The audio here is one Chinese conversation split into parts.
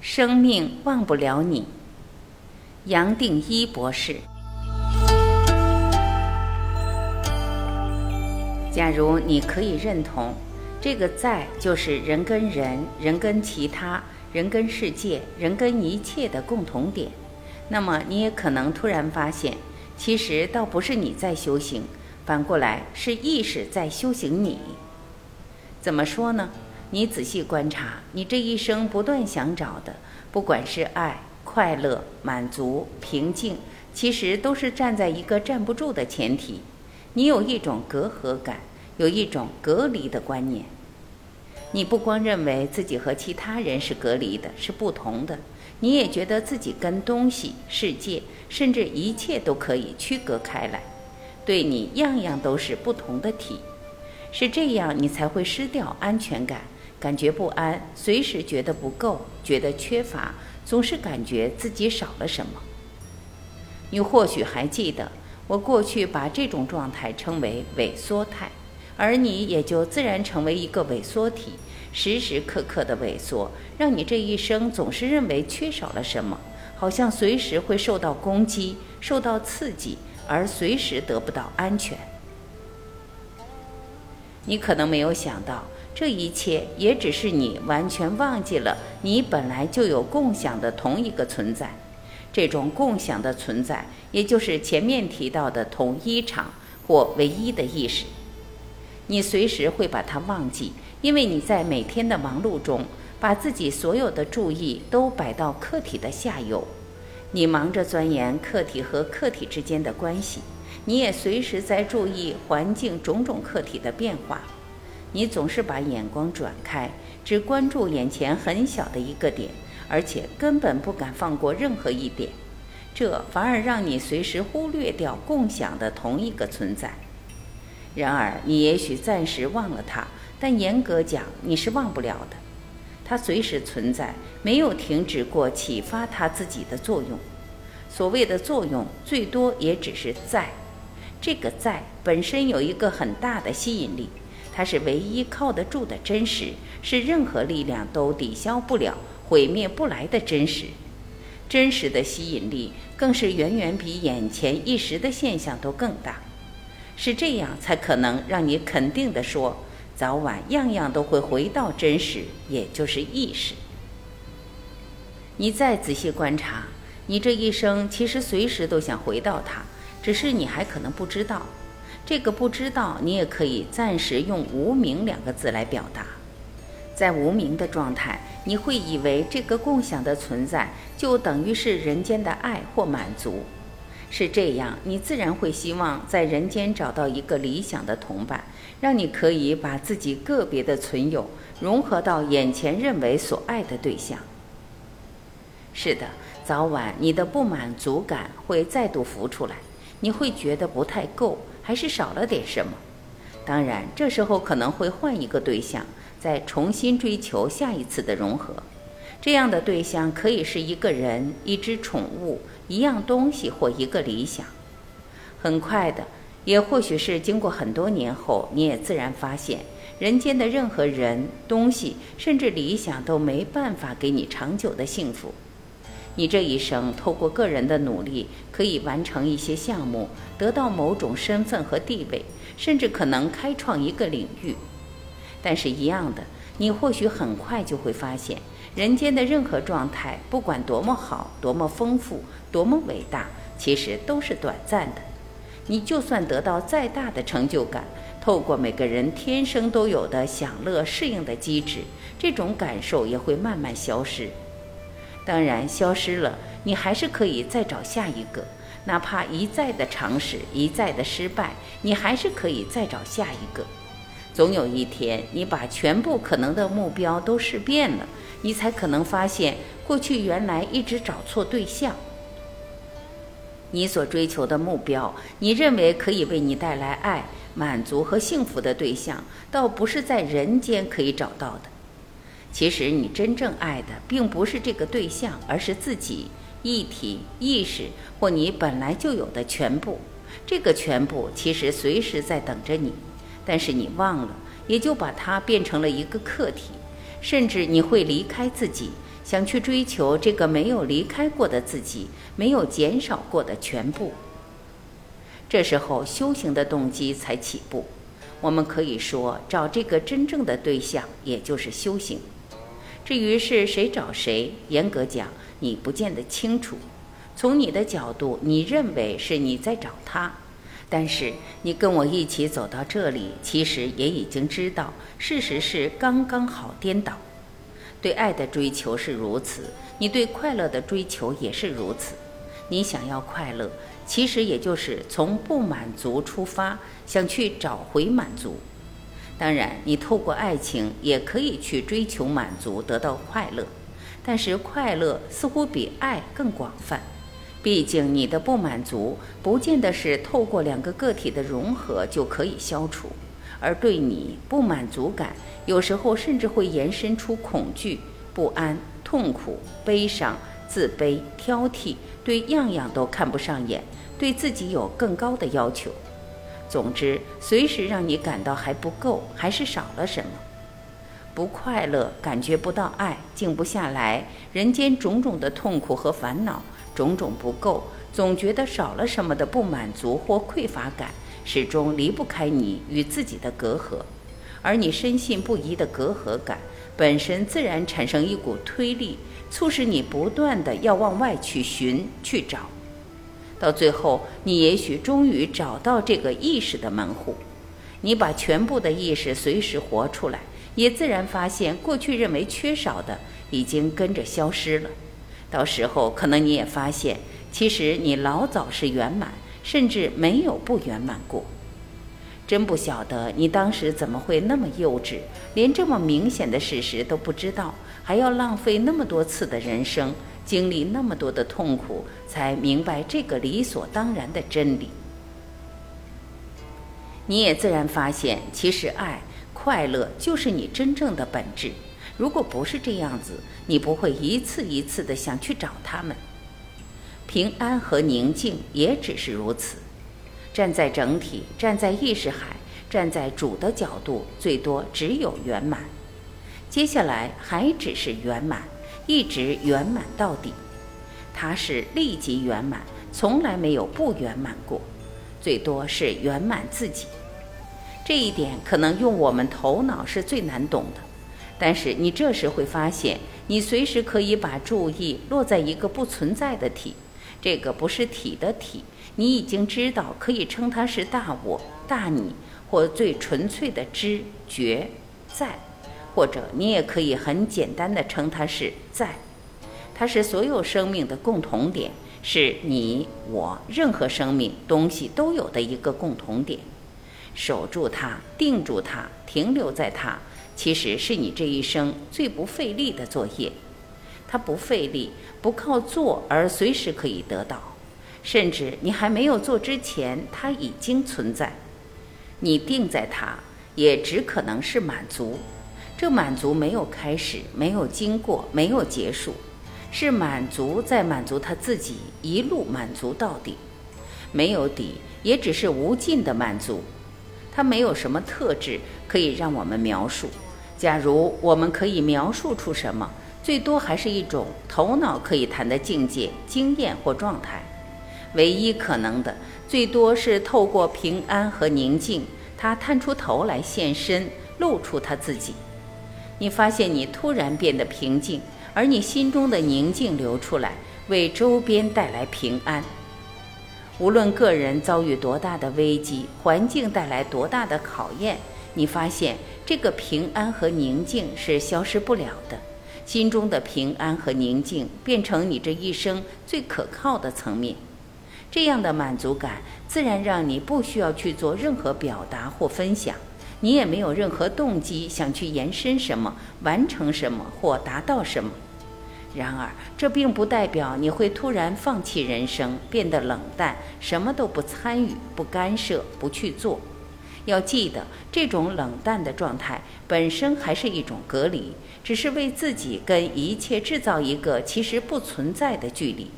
生命忘不了你，杨定一博士。假如你可以认同，这个在就是人跟人、人跟其他人跟世界、人跟一切的共同点，那么你也可能突然发现，其实倒不是你在修行，反过来是意识在修行你。怎么说呢？你仔细观察，你这一生不断想找的，不管是爱、快乐、满足、平静，其实都是站在一个站不住的前提。你有一种隔阂感，有一种隔离的观念。你不光认为自己和其他人是隔离的，是不同的，你也觉得自己跟东西、世界，甚至一切都可以区隔开来，对你样样都是不同的体。是这样，你才会失掉安全感。感觉不安，随时觉得不够，觉得缺乏，总是感觉自己少了什么。你或许还记得，我过去把这种状态称为萎缩态，而你也就自然成为一个萎缩体，时时刻刻的萎缩，让你这一生总是认为缺少了什么，好像随时会受到攻击、受到刺激，而随时得不到安全。你可能没有想到。这一切也只是你完全忘记了，你本来就有共享的同一个存在。这种共享的存在，也就是前面提到的同一场或唯一的意识。你随时会把它忘记，因为你在每天的忙碌中，把自己所有的注意都摆到客体的下游。你忙着钻研客体和客体之间的关系，你也随时在注意环境种种客体的变化。你总是把眼光转开，只关注眼前很小的一个点，而且根本不敢放过任何一点，这反而让你随时忽略掉共享的同一个存在。然而，你也许暂时忘了它，但严格讲，你是忘不了的。它随时存在，没有停止过启发它自己的作用。所谓的作用，最多也只是在。这个在本身有一个很大的吸引力。它是唯一靠得住的真实，是任何力量都抵消不了、毁灭不来的真实。真实的吸引力更是远远比眼前一时的现象都更大。是这样才可能让你肯定地说，早晚样样都会回到真实，也就是意识。你再仔细观察，你这一生其实随时都想回到它，只是你还可能不知道。这个不知道，你也可以暂时用“无名”两个字来表达。在无名的状态，你会以为这个共享的存在就等于是人间的爱或满足。是这样，你自然会希望在人间找到一个理想的同伴，让你可以把自己个别的存有融合到眼前认为所爱的对象。是的，早晚你的不满足感会再度浮出来，你会觉得不太够。还是少了点什么，当然，这时候可能会换一个对象，再重新追求下一次的融合。这样的对象可以是一个人、一只宠物、一样东西或一个理想。很快的，也或许是经过很多年后，你也自然发现，人间的任何人、东西，甚至理想都没办法给你长久的幸福。你这一生透过个人的努力，可以完成一些项目，得到某种身份和地位，甚至可能开创一个领域。但是，一样的，你或许很快就会发现，人间的任何状态，不管多么好、多么丰富、多么伟大，其实都是短暂的。你就算得到再大的成就感，透过每个人天生都有的享乐适应的机制，这种感受也会慢慢消失。当然，消失了，你还是可以再找下一个，哪怕一再的尝试，一再的失败，你还是可以再找下一个。总有一天，你把全部可能的目标都试遍了，你才可能发现，过去原来一直找错对象。你所追求的目标，你认为可以为你带来爱、满足和幸福的对象，倒不是在人间可以找到的。其实你真正爱的并不是这个对象，而是自己一体意识或你本来就有的全部。这个全部其实随时在等着你，但是你忘了，也就把它变成了一个客体。甚至你会离开自己，想去追求这个没有离开过的自己，没有减少过的全部。这时候修行的动机才起步。我们可以说，找这个真正的对象，也就是修行。至于是谁找谁，严格讲，你不见得清楚。从你的角度，你认为是你在找他。但是你跟我一起走到这里，其实也已经知道，事实是刚刚好颠倒。对爱的追求是如此，你对快乐的追求也是如此。你想要快乐，其实也就是从不满足出发，想去找回满足。当然，你透过爱情也可以去追求满足，得到快乐。但是快乐似乎比爱更广泛。毕竟，你的不满足不见得是透过两个个体的融合就可以消除，而对你不满足感，有时候甚至会延伸出恐惧、不安、痛苦、悲伤、自卑、挑剔，对样样都看不上眼，对自己有更高的要求。总之，随时让你感到还不够，还是少了什么，不快乐，感觉不到爱，静不下来，人间种种的痛苦和烦恼。种种不够，总觉得少了什么的不满足或匮乏感，始终离不开你与自己的隔阂，而你深信不疑的隔阂感本身自然产生一股推力，促使你不断的要往外去寻去找，到最后，你也许终于找到这个意识的门户，你把全部的意识随时活出来，也自然发现过去认为缺少的已经跟着消失了。到时候，可能你也发现，其实你老早是圆满，甚至没有不圆满过。真不晓得你当时怎么会那么幼稚，连这么明显的事实都不知道，还要浪费那么多次的人生，经历那么多的痛苦，才明白这个理所当然的真理。你也自然发现，其实爱、快乐就是你真正的本质。如果不是这样子，你不会一次一次的想去找他们。平安和宁静也只是如此。站在整体，站在意识海，站在主的角度，最多只有圆满。接下来还只是圆满，一直圆满到底。它是立即圆满，从来没有不圆满过，最多是圆满自己。这一点可能用我们头脑是最难懂的。但是你这时会发现，你随时可以把注意落在一个不存在的体，这个不是体的体，你已经知道可以称它是大我、大你，或最纯粹的知觉在，或者你也可以很简单的称它是在，它是所有生命的共同点，是你我任何生命东西都有的一个共同点，守住它，定住它，停留在它。其实是你这一生最不费力的作业，它不费力，不靠做而随时可以得到，甚至你还没有做之前，它已经存在。你定在它，也只可能是满足。这满足没有开始，没有经过，没有结束，是满足在满足他自己，一路满足到底，没有底，也只是无尽的满足。它没有什么特质可以让我们描述。假如我们可以描述出什么，最多还是一种头脑可以谈的境界、经验或状态。唯一可能的，最多是透过平安和宁静，他探出头来现身，露出他自己。你发现你突然变得平静，而你心中的宁静流出来，为周边带来平安。无论个人遭遇多大的危机，环境带来多大的考验。你发现这个平安和宁静是消失不了的，心中的平安和宁静变成你这一生最可靠的层面。这样的满足感自然让你不需要去做任何表达或分享，你也没有任何动机想去延伸什么、完成什么或达到什么。然而，这并不代表你会突然放弃人生，变得冷淡，什么都不参与、不干涉、不去做。要记得，这种冷淡的状态本身还是一种隔离，只是为自己跟一切制造一个其实不存在的距离。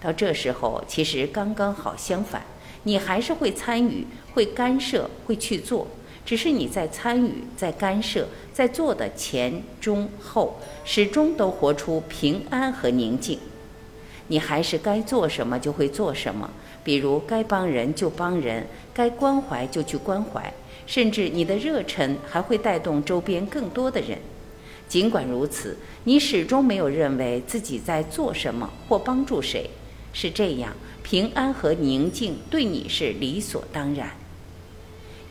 到这时候，其实刚刚好相反，你还是会参与、会干涉、会去做，只是你在参与、在干涉、在做的前、中、后，始终都活出平安和宁静。你还是该做什么就会做什么，比如该帮人就帮人，该关怀就去关怀，甚至你的热忱还会带动周边更多的人。尽管如此，你始终没有认为自己在做什么或帮助谁，是这样，平安和宁静对你是理所当然。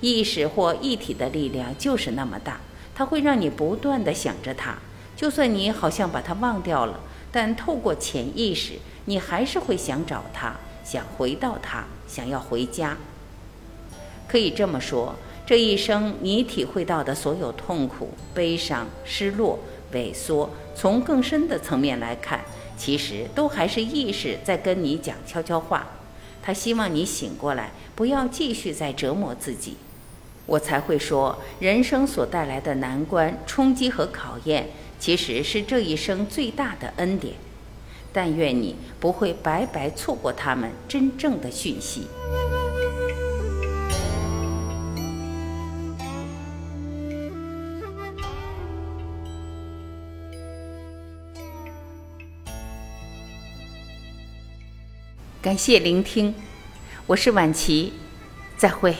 意识或一体的力量就是那么大，它会让你不断地想着它，就算你好像把它忘掉了。但透过潜意识，你还是会想找他，想回到他，想要回家。可以这么说，这一生你体会到的所有痛苦、悲伤、失落、萎缩，从更深的层面来看，其实都还是意识在跟你讲悄悄话。他希望你醒过来，不要继续再折磨自己。我才会说，人生所带来的难关、冲击和考验。其实是这一生最大的恩典，但愿你不会白白错过他们真正的讯息。感谢聆听，我是晚琪，再会。